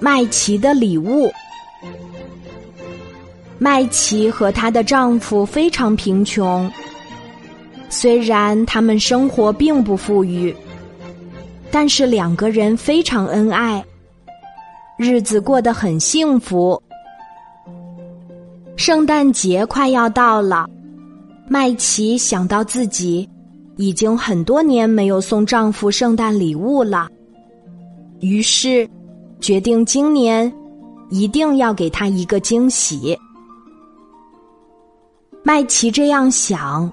麦琪的礼物。麦琪和她的丈夫非常贫穷，虽然他们生活并不富裕，但是两个人非常恩爱，日子过得很幸福。圣诞节快要到了，麦琪想到自己已经很多年没有送丈夫圣诞礼物了，于是决定今年一定要给他一个惊喜。麦琪这样想，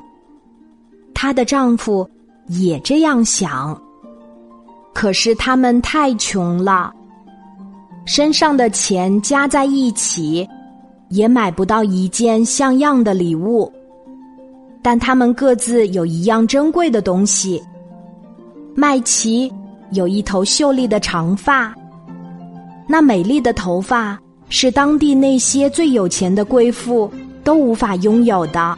她的丈夫也这样想。可是他们太穷了，身上的钱加在一起，也买不到一件像样的礼物。但他们各自有一样珍贵的东西。麦琪有一头秀丽的长发，那美丽的头发是当地那些最有钱的贵妇。都无法拥有的。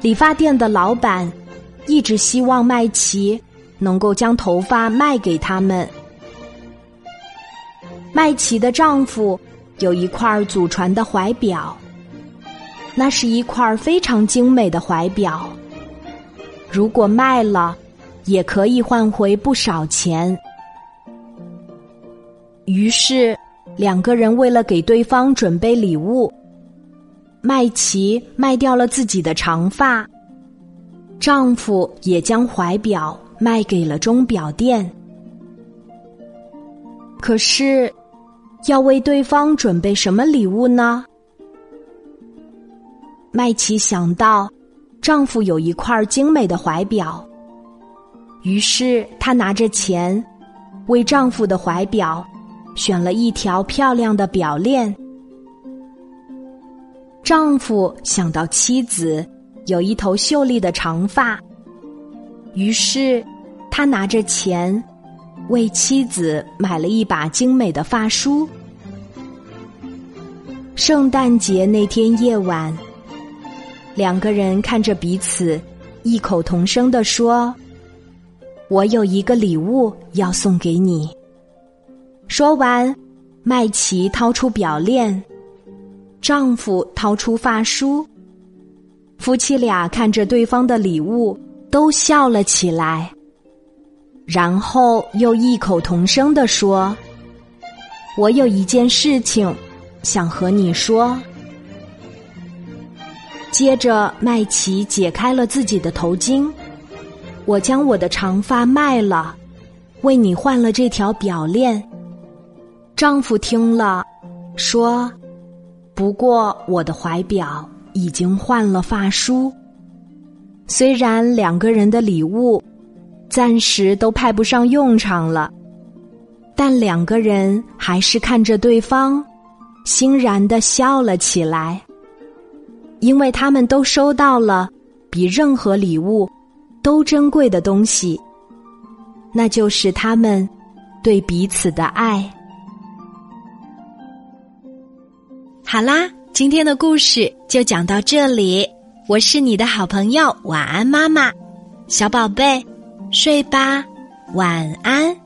理发店的老板一直希望麦琪能够将头发卖给他们。麦琪的丈夫有一块祖传的怀表，那是一块非常精美的怀表。如果卖了，也可以换回不少钱。于是，两个人为了给对方准备礼物。麦琪卖掉了自己的长发，丈夫也将怀表卖给了钟表店。可是，要为对方准备什么礼物呢？麦琪想到，丈夫有一块精美的怀表，于是她拿着钱，为丈夫的怀表选了一条漂亮的表链。丈夫想到妻子有一头秀丽的长发，于是他拿着钱为妻子买了一把精美的发梳。圣诞节那天夜晚，两个人看着彼此，异口同声地说：“我有一个礼物要送给你。”说完，麦琪掏出表链。丈夫掏出发梳，夫妻俩看着对方的礼物，都笑了起来。然后又异口同声地说：“我有一件事情想和你说。”接着，麦琪解开了自己的头巾，我将我的长发卖了，为你换了这条表链。丈夫听了，说。不过，我的怀表已经换了发梳。虽然两个人的礼物暂时都派不上用场了，但两个人还是看着对方，欣然的笑了起来，因为他们都收到了比任何礼物都珍贵的东西，那就是他们对彼此的爱。好啦，今天的故事就讲到这里。我是你的好朋友，晚安，妈妈，小宝贝，睡吧，晚安。